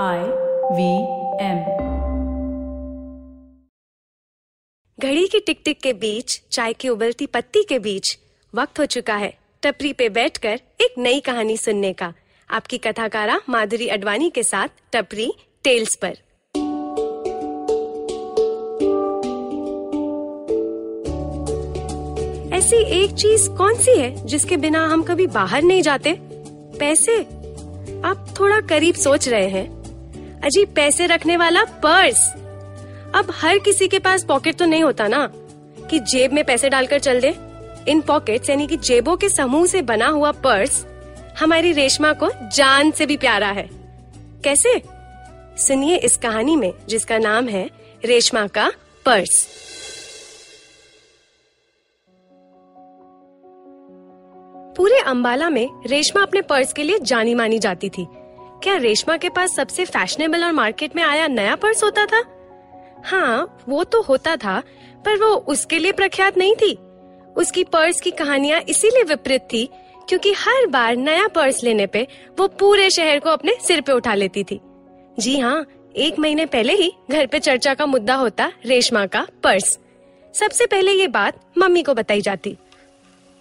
I V M घड़ी की टिक टिक के बीच, चाय की उबलती पत्ती के बीच, वक्त हो चुका है टपरी पे बैठकर एक नई कहानी सुनने का। आपकी कथाकारा माधुरी अडवाणी के साथ टपरी टेल्स पर। ऐसी एक चीज़ कौन सी है जिसके बिना हम कभी बाहर नहीं जाते? पैसे? आप थोड़ा करीब सोच रहे हैं। अजी पैसे रखने वाला पर्स। अब हर किसी के पास पॉकेट तो नहीं होता ना, कि जेब में पैसे डालकर चल दे। इन पॉकेट्स, यानी कि जेबों के समूह से बना हुआ पर्स, हमारी रेशमा को जान से भी प्यारा है। कैसे? सुनिए इस कहानी में, जिसका नाम है रेशमा का पर्स। पूरे अंबाला में रेशमा अपने पर्स के लिए जानी मानी जाती थी। क्या रेशमा के पास सबसे फैशनेबल और मार्केट में आया नया पर्स होता था? हाँ वो तो होता था, पर वो उसके लिए प्रख्यात नहीं थी। उसकी पर्स की कहानियाँ इसीलिए विपरीत थी, क्योंकि हर बार नया पर्स लेने पे वो पूरे शहर को अपने सिर पे उठा लेती थी। जी हाँ एक महीने पहले ही घर पे चर्चा का मुद्दा होता रेशमा का पर्स। सबसे पहले ये बात मम्मी को बताई जाती।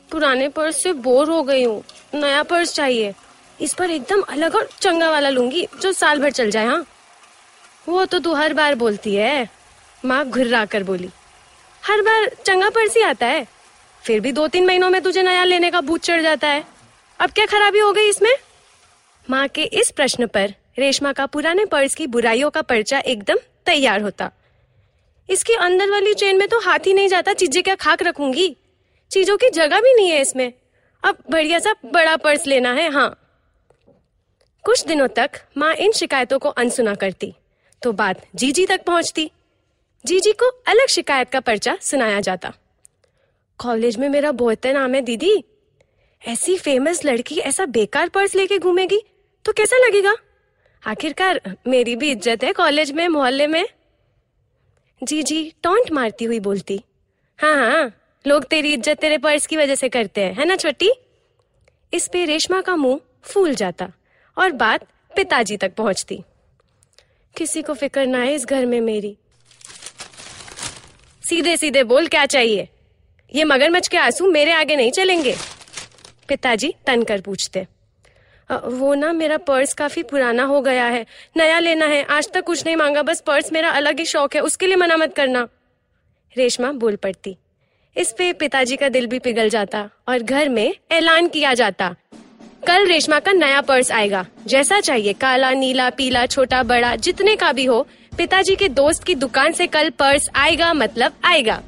पुराने पर्स से बोर हो गई हूँ, नया पर्स चाहिए। इस पर एकदम अलग और चंगा वाला लूँगी, जो साल भर चल जाए हाँ। वो तो तू हर बार बोलती है। माँ घुर्रा कर बोली। हर बार चंगा पर्स ही आता है। फिर भी दो तीन महीनों में तुझे नया लेने का भूत चढ़ जाता है। अब क्या खराबी हो गई इसमें? माँ के इस प्रश्न पर रेशमा का पुराने पर्स की बुराइयों का पर्चा एकदम तैयार होता। इसके अंदर वाली चेन में तो हाथ ही नहीं जाता, चीज़ें क्या खाक रखूँगी? चीज़ों की जगह भी नहीं है इसमें। अब बढ़िया सा बड़ा पर्स लेना है हाँ। कुछ दिनों तक माँ इन शिकायतों को अनसुना करती तो बात जीजी तक पहुँचती। जीजी को अलग शिकायत का पर्चा सुनाया जाता। कॉलेज में मेरा बहुत नाम है, दीदी। ऐसी फ़ेमस लड़की ऐसा बेकार पर्स लेके घूमेगी तो कैसा लगेगा? आखिरकार मेरी भी इज़्ज़त है कॉलेज में, मोहल्ले में। जी जी टोंट मारती हुई बोलती हाँ हाँ लोग तेरी इज़्ज़त तेरे पर्स की वजह से करते हैं, है ना छोटी? इस पे रेशमा का मुँह फूल जाता। और बात पिताजी तक पहुँचती। किसी को फ़िक्र ना है इस घर में मेरी। सीधे सीधे बोल क्या चाहिए? ये मगरमच्छ के आँसू मेरे आगे नहीं चलेंगे? पिताजी तन कर पूछते। "अ, वो ना मेरा पर्स काफ़ी पुराना हो गया है। नया लेना है। आज तक कुछ नहीं मांगा बस पर्स मेरा अलग ही शौक है। उसके लिए मना मत करना। रेशमा बोल पड़ती। इस पे पिताजी का दिल भी पिघल जाता और घर में ऐलान किया जाता। कल रेशमा का नया पर्स आएगा। जैसा चाहिए, काला, नीला, पीला, छोटा, बड़ा, जितने का भी हो, पिताजी के दोस्त की दुकान से कल पर्स आएगा मतलब आएगा।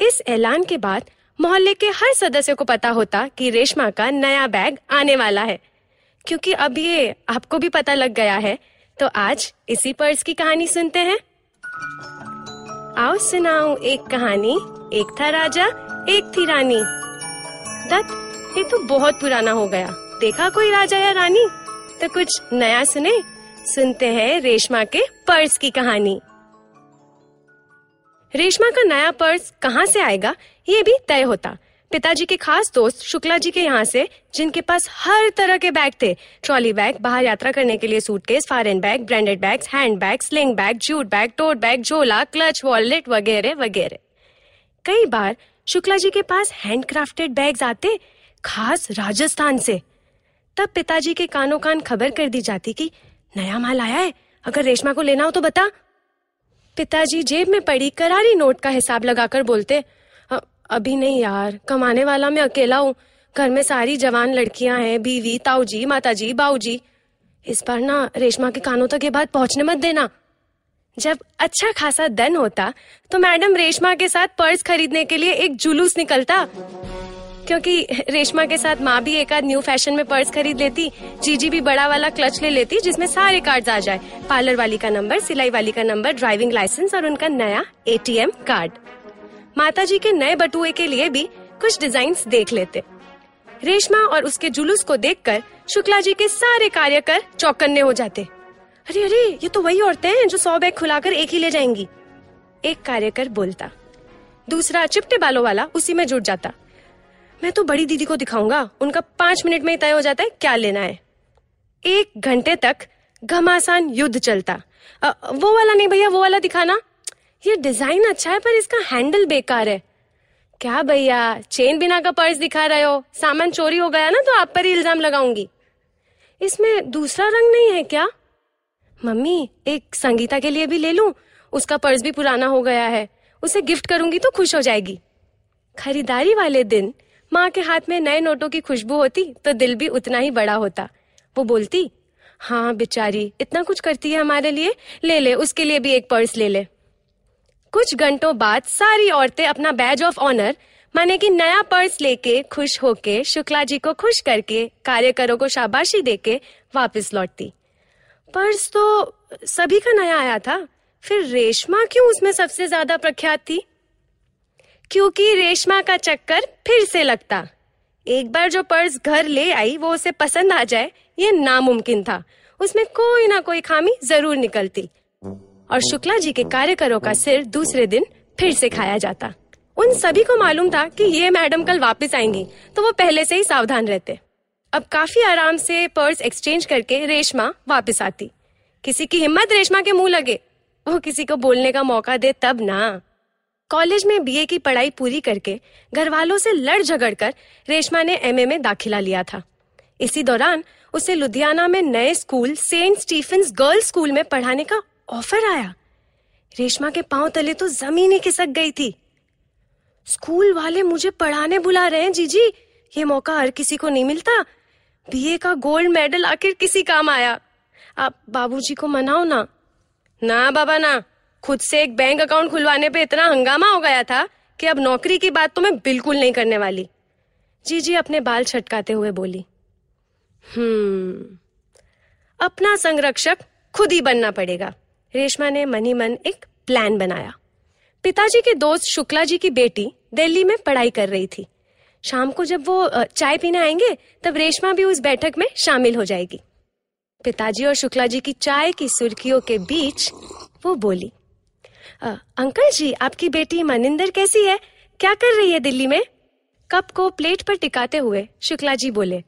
इस ऐलान के बाद मोहल्ले के हर सदस्य को पता होता कि रेशमा का नया बैग आने वाला है। क्योंकि अब ये आपको भी पता लग गया है तो आज इसी पर्स की कहानी सुनते हैं। आओ सुनाऊं एक कहानी, एक था राजा, एक थी रानी। दत्त ये तो बहुत पुराना हो गया। देखा कोई राजा या रानी? तो कुछ नया सुने? सुनते हैं रेशमा के पर्स की कहानी। रेशमा का नया पर्स कहाँ से आएगा? ये भी तय होता। पिताजी के खास दोस्त शुक्ला जी के यहाँ से, जिनके पास हर तरह के बैग थे। ट्रॉली बैग, बाहर यात्रा करने के लिए suitcase foreign bag, branded bags, hand bag sling bag, jute bag, tote bag, झोला, क्लच, वॉलेट वगैरह वगैरह। कई बार शुक्ला जी के पास हैंडक्राफ्टेड बैग्स आते खास राजस्थान से। तब पिताजी के कानों कान खबर कर दी जाती कि नया माल आया है, अगर रेशमा को लेना हो तो बता। पिताजी जेब में पड़ी करारी नोट का हिसाब लगाकर बोलते अभी नहीं यार, कमाने वाला मैं अकेला हूँ। घर में सारी जवान लड़कियाँ हैं, बीवी, ताऊजी, माताजी, बाऊजी। इस बार ना रेशमा के कानों तक ये बात पहुँचने मत देना। जब अच्छा खासा धन होता तो मैडम रेशमा के साथ पर्स खरीदने के लिए एक जुलूस निकलता। क्योंकि रेशमा के साथ माँ भी एक आध न्यू फ़ैशन में पर्स खरीद लेती, जीजी भी बड़ा वाला क्लच ले लेती, जिसमें सारे कार्ड्स आ जाए। पार्लर वाली का नंबर सिलाई वाली का नंबर ड्राइविंग लाइसेंस और उनका नया एटीएम कार्ड माता जी के नए बटुए के लिए भी कुछ डिज़ाइन देख लेते। रेशमा और उसके जुलूस को देखकर शुक्ला जी के सारे कार्यकर चौकन्ने हो जाते। अरे अरे, ये तो वही औरतें हैं जो सौ बैग खुलाकर एक ही ले जाएँगी। एक कार्यकर बोलता। दूसरा चिपटे बालों वाला उसी में जुट जाता। मैं तो बड़ी दीदी को दिखाऊँगा। उनका पाँच मिनट में ही तय हो जाता है क्या लेना है। एक घंटे तक घमासान युद्ध चलता। अ, वो वाला नहीं भैया वो वाला दिखाना। ये डिज़ाइन अच्छा है पर इसका हैंडल बेकार है। क्या भैया चेन बिना का पर्स दिखा रहे हो? सामान चोरी हो गया ना तो आप पर ही इल्ज़ाम लगाऊँगी। इसमें दूसरा रंग नहीं है क्या? मम्मी एक संगीता के लिए भी ले लूँ? उसका पर्स भी पुराना हो गया है। उसे गिफ्ट करूँगी तो खुश हो जाएगी। खरीदारी वाले दिन माँ के हाथ में नए नोटों की खुशबू होती तो दिल भी उतना ही बड़ा होता। वो बोलती हाँ बेचारी, इतना कुछ करती है हमारे लिए। ले ले, उसके लिए भी एक पर्स ले ले। कुछ घंटों बाद सारी औरतें अपना बैज ऑफ़ ऑनर माने कि नया पर्स लेके खुश होके, शुक्ला जी को खुश करके, कार्यकरों को शाबाशी देके वापस लौटती। पर्स तो सभी का नया आया था। फिर रेशमा क्यों उसमें सबसे ज़्यादा प्रख्यात थी? क्योंकि रेशमा का चक्कर फिर से लगता। एक बार जो पर्स घर ले आई, वो उसे पसंद आ जाए, ये नामुमकिन था। उसमें कोई ना कोई खामी ज़रूर निकलती। और शुक्ला जी के कार्यकरों का सिर दूसरे दिन फिर से खाया जाता। उन सभी को मालूम था कि ये मैडम कल वापस आएँगी तो वो पहले से ही सावधान रहते। अब काफ़ी आराम से पर्स एक्सचेंज करके रेशमा वापस आती। किसी की हिम्मत रेशमा के मुँह लगे। वो किसी को बोलने का मौका दे तब ना। कॉलेज में बीए की पढ़ाई पूरी करके घर वालों से लड़ झगड़ कर रेशमा ने एमए में दाखिला लिया था। इसी दौरान उसे लुधियाना में नए school Saint Stephen's girls school में पढ़ाने का ऑफ़र आया। रेशमा के पाँव तले तो ज़मीन ही खिसक गई थी। स्कूल वाले मुझे पढ़ाने बुला रहे हैं, जीजी। ये मौका हर किसी को नहीं मिलता। बीए का गोल्ड मेडल आखिर किसी काम आया। आप बाबूजी को मनाओ ना। ना, बाबा, ना। खुद से एक बैंक अकाउंट खुलवाने पे इतना हंगामा हो गया था कि अब नौकरी की बात तो मैं बिल्कुल नहीं करने वाली। जी जी, अपने बाल छटकाते हुए बोली। हम्म अपना संरक्षक खुद ही बनना पड़ेगा। रेशमा ने मनी मन एक प्लान बनाया। पिताजी के दोस्त शुक्ला जी की बेटी दिल्ली में पढ़ाई कर रही थी। शाम को जब वो चाय पीने आएँगे, तब रेशमा भी उस बैठक में शामिल हो जाएगी। पिताजी और शुक्ला जी की चाय की सुर्खियों के बीच वो बोली "अ, अंकल जी आपकी बेटी मनिंदर कैसी है? क्या कर रही है दिल्ली में? कप को प्लेट पर टिकाते हुए शुक्ला जी बोले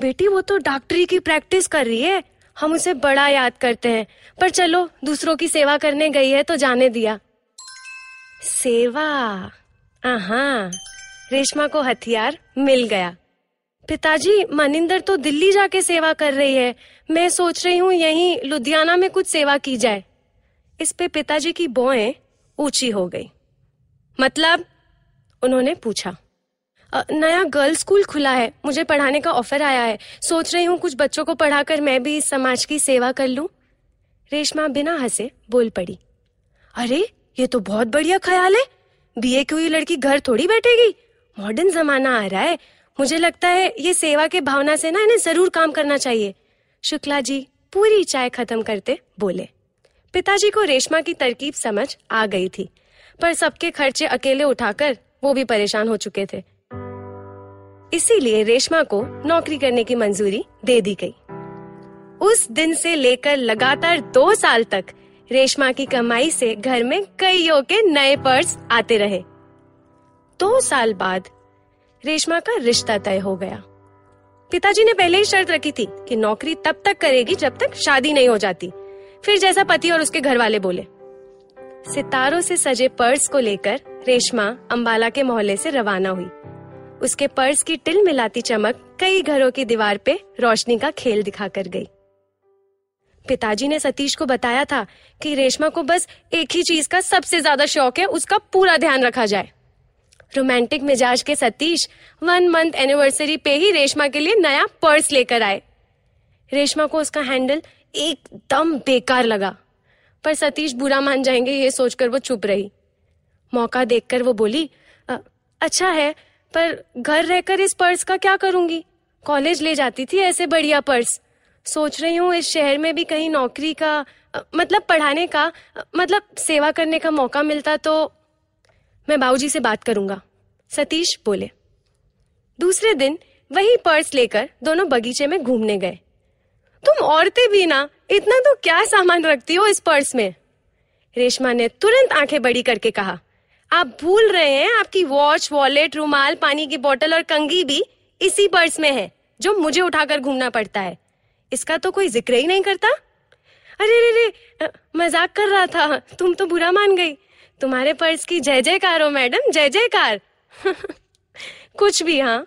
बेटी वो तो डॉक्टरी की प्रैक्टिस कर रही है। हम उसे बड़ा याद करते हैं। पर चलो दूसरों की सेवा करने गई है तो जाने दिया। सेवा? हाँ रेशमा को हथियार मिल गया। पिताजी मनिंदर तो दिल्ली जाके सेवा कर रही है। मैं सोच रही हूँ यहीं लुधियाना में कुछ सेवा की जाए। इस पे पिताजी की बोएँ ऊँची हो गई। मतलब उन्होंने पूछा नया गर्ल्स स्कूल खुला है, मुझे पढ़ाने का ऑफ़र आया है। सोच रही हूँ कुछ बच्चों को पढ़ाकर मैं भी इस समाज की सेवा कर लूँ। रेशमा बिना हंसे बोल पड़ी, अरे, ये तो बहुत बढ़िया ख्याल है। बीए की हुई लड़की घर थोड़ी बैठेगी। मॉडर्न जमाना आ रहा है। मुझे लगता है ये सेवा के भावना से ना इन्हें ज़रूर काम करना चाहिए। शुक्ला जी पूरी चाय खत्म करते बोले। पिताजी को रेशमा की तरकीब समझ आ गई थी, पर सबके खर्चे अकेले उठाकर वो भी परेशान हो चुके थे। इसीलिए रेशमा को नौकरी करने की मंजूरी दे दी गई। उस दिन से लेकर लगातार दो साल तक रेशमा की कमाई से घर में कईयों के नए पर्स आते रहे। दो साल बाद रेशमा का रिश्ता तय हो गया। पिताजी ने पहले ही शर्त रखी थी कि नौकरी तब तक करेगी जब तक शादी नहीं हो जाती। फिर जैसा पति और उसके घर वाले बोले, सितारों से सजे पर्स को लेकर रेशमा अंबाला के मोहल्ले से रवाना हुई। उसके पर्स की टिल मिलाती चमक कई घरों की दीवार पे रोशनी का खेल दिखाकर गई। पिताजी ने सतीश को बताया था कि रेशमा को बस एक ही चीज़ का सबसे ज़्यादा शौक है, उसका पूरा ध्यान रखा जाए। रोमांटिक मिजाज के सतीश वन मंथ एनिवर्सरी पे ही रेशमा के लिए नया पर्स लेकर आए। रेशमा को उसका हैंडल एकदम बेकार लगा। पर सतीश बुरा मान जाएँगे ये सोचकर वो चुप रही। मौका देखकर वो बोली "अ, अच्छा है पर घर रहकर इस पर्स का क्या करूँगी? कॉलेज ले जाती थी ऐसे बढ़िया पर्स। सोच रही हूँ इस शहर में भी कहीं नौकरी का मतलब पढ़ाने का मतलब सेवा करने का मौका मिलता तो मैं बाबूजी से बात करूँगा। सतीश बोले। दूसरे दिन वही पर्स लेकर दोनों बगीचे में घूमने गए। तुम औरतें भी ना, इतना तो क्या सामान रखती हो इस पर्स में? रेशमा ने तुरंत आँखें बड़ी करके कहा, आप भूल रहे हैं, आपकी वॉच, वॉलेट, रुमाल, पानी की बोतल और कंगी भी इसी पर्स में है, जो मुझे उठाकर घूमना पड़ता है। इसका तो कोई ज़िक्र ही नहीं करता? अरे रे रे मज़ाक कर रहा था, तुम तो बुरा मान गई। तुम्हारे पर्स की जय जयकार हो मैडम, जय जयकार। कुछ भी हाँ।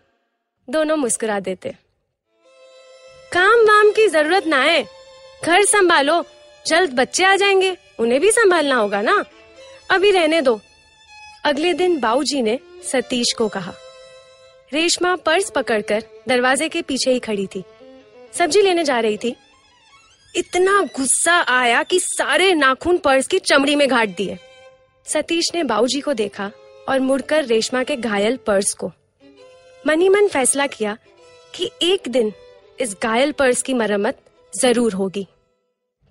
दोनों मुस्कुरा देते। काम वाम की ज़रूरत ना है घर संभालो, जल्द बच्चे आ जाएँगे, उन्हें भी संभालना होगा ना? अभी रहने दो। अगले दिन बाऊजी ने सतीश को कहा। रेशमा पर्स पकड़कर दरवाजे के पीछे ही खड़ी थी। सब्ज़ी लेने जा रही थी। इतना गुस्सा आया कि सारे नाखून पर्स की चमड़ी में घाट दिए। सतीश ने बाऊजी को देखा और मुड़कर रेशमा के घायल पर्स को। मनी मन फैसला किया कि एक दिन इस घायल पर्स की मरम्मत ज़रूर होगी।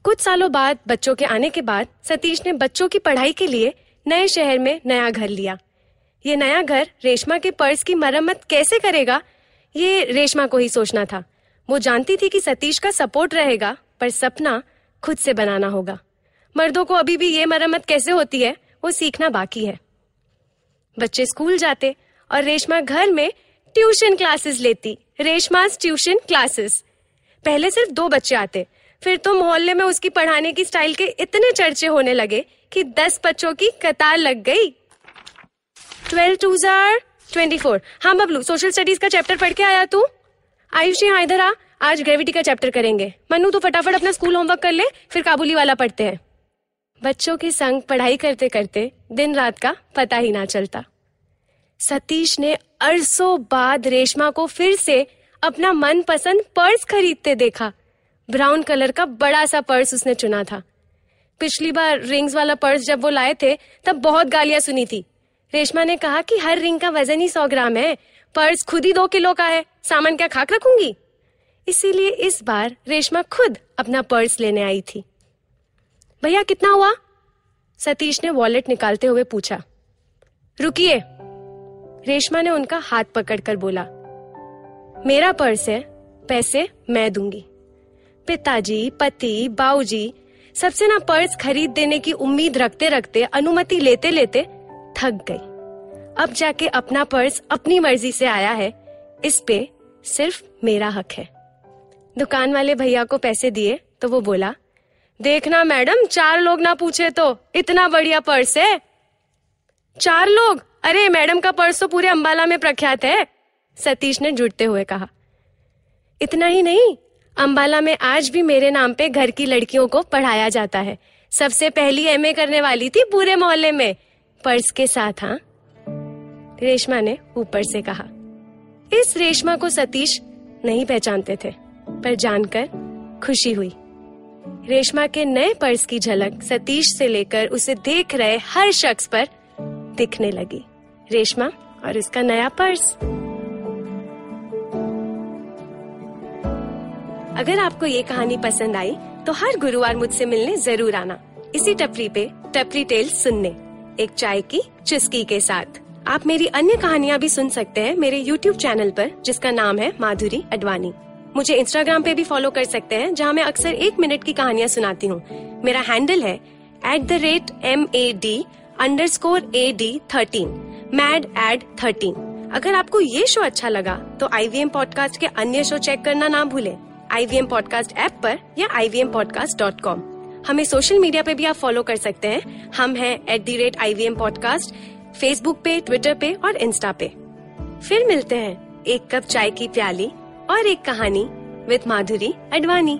कुछ सालों बाद बच्चों के आने के बाद सतीश ने बच्चों की पढ़ाई के लिए नए शहर में नया घर लिया। ये नया घर रेशमा के पर्स की मरम्मत कैसे करेगा, ये रेशमा को ही सोचना था। वो जानती थी कि सतीश का सपोर्ट रहेगा, पर सपना खुद से बनाना होगा। मर्दों को अभी भी ये मरम्मत कैसे होती है, वो सीखना बाकी है। बच्चे स्कूल जाते और रेशमा घर में ट्यूशन क्लासेस लेती। Reshma tuition classes. पहले सिर्फ़ दो बच्चे आते, फिर तो मोहल्ले में उसकी पढ़ाने की स्टाइल के इतने चर्चे होने लगे कि दस बच्चों की कतार लग गई। ट्वेल्व टू जार ट्वेंटी फोर हाँ बबलू सोशल स्टडीज़ का चैप्टर पढ़ के आया तू? आयुषी हाँ इधर आ। आज ग्रेविटी का चैप्टर करेंगे। मनु तो फटाफट अपना स्कूल होमवर्क कर ले, फिर काबुली वाला पढ़ते हैं। बच्चों के संग पढ़ाई करते करते दिन रात का पता ही ना चलता। सतीश ने अरसों बाद रेशमा को फिर से अपना मनपसंद पर्स खरीदते देखा। ब्राउन कलर का बड़ा सा पर्स उसने चुना था। पिछली बार रिंग्स वाला पर्स जब वो लाए थे, तब बहुत गालियाँ सुनी थी। रेशमा ने कहा कि हर रिंग का वज़न ही सौ ग्राम है। पर्स खुद ही दो किलो का है। सामान क्या खाक रखूँगी? इसीलिए इस बार रेशमा खुद अपना पर्स लेने आई थी। भैया, कितना हुआ? सतीश ने वॉलेट निकालते हुए पूछा। रुकिए। रेशमा ने उनका हाथ पकड़कर बोला, मेरा पर्स है, पैसे मैं दूँगी। पिताजी, पति, बाऊजी, सबसे ना पर्स खरीद देने की उम्मीद रखते रखते, अनुमति लेते लेते थक गई। अब जाके अपना पर्स अपनी मर्ज़ी से आया है, इस पे सिर्फ़ मेरा हक है। दुकान वाले भैया को पैसे दिए तो वो बोला, देखना मैडम, चार लोग ना पूछे तो इतना बढ़िया पर्स है। चार लोग? अरे, मैडम का पर्स तो पूरे अंबाला में प्रख्यात है, सतीश ने जुड़ते हुए कहा। इतना ही नहीं, अंबाला में आज भी मेरे नाम पे घर की लड़कियों को पढ़ाया जाता है। सबसे पहली एमए करने वाली थी पूरे मोहल्ले में। पर्स के साथ हाँ? रेशमा ने ऊपर से कहा। इस रेशमा को सतीश नहीं पहचानते थे, पर जानकर खुशी हुई। रेशमा के नए पर्स की झलक सतीश से लेकर उसे देख रहे हर शख्स पर दिखने लगी। रेशमा और इसका नया पर्स। अगर आपको ये कहानी पसंद आई तो हर गुरुवार मुझसे मिलने ज़रूर आना। इसी टपरी पे, टपरी टेल सुनने, एक चाय की चुस्की के साथ। आप मेरी अन्य कहानियाँ भी सुन सकते हैं मेरे YouTube चैनल पर, जिसका नाम है माधुरी अडवाणी। मुझे Instagram पे भी फॉलो कर सकते हैं, जहाँ मैं अक्सर एक मिनट की कहानियाँ सुनाती हूँ। मेरा हैंडल है at the rate M A D underscore A D thirteen mad ad thirteen. अगर आपको ये शो अच्छा लगा तो आई वी पॉडकास्ट के अन्य शो चेक करना ना भूले। आई वी पॉडकास्ट ऐप पर या I V podcast dot com हमें सोशल मीडिया पे भी आप फॉलो कर सकते हैं। हम हैं at the rate I V podcast Facebook पे ट्विटर पे और इंस्टा पे। फिर मिलते हैं एक कप चाय की प्याली और एक कहानी विद माधुरी अडवाणी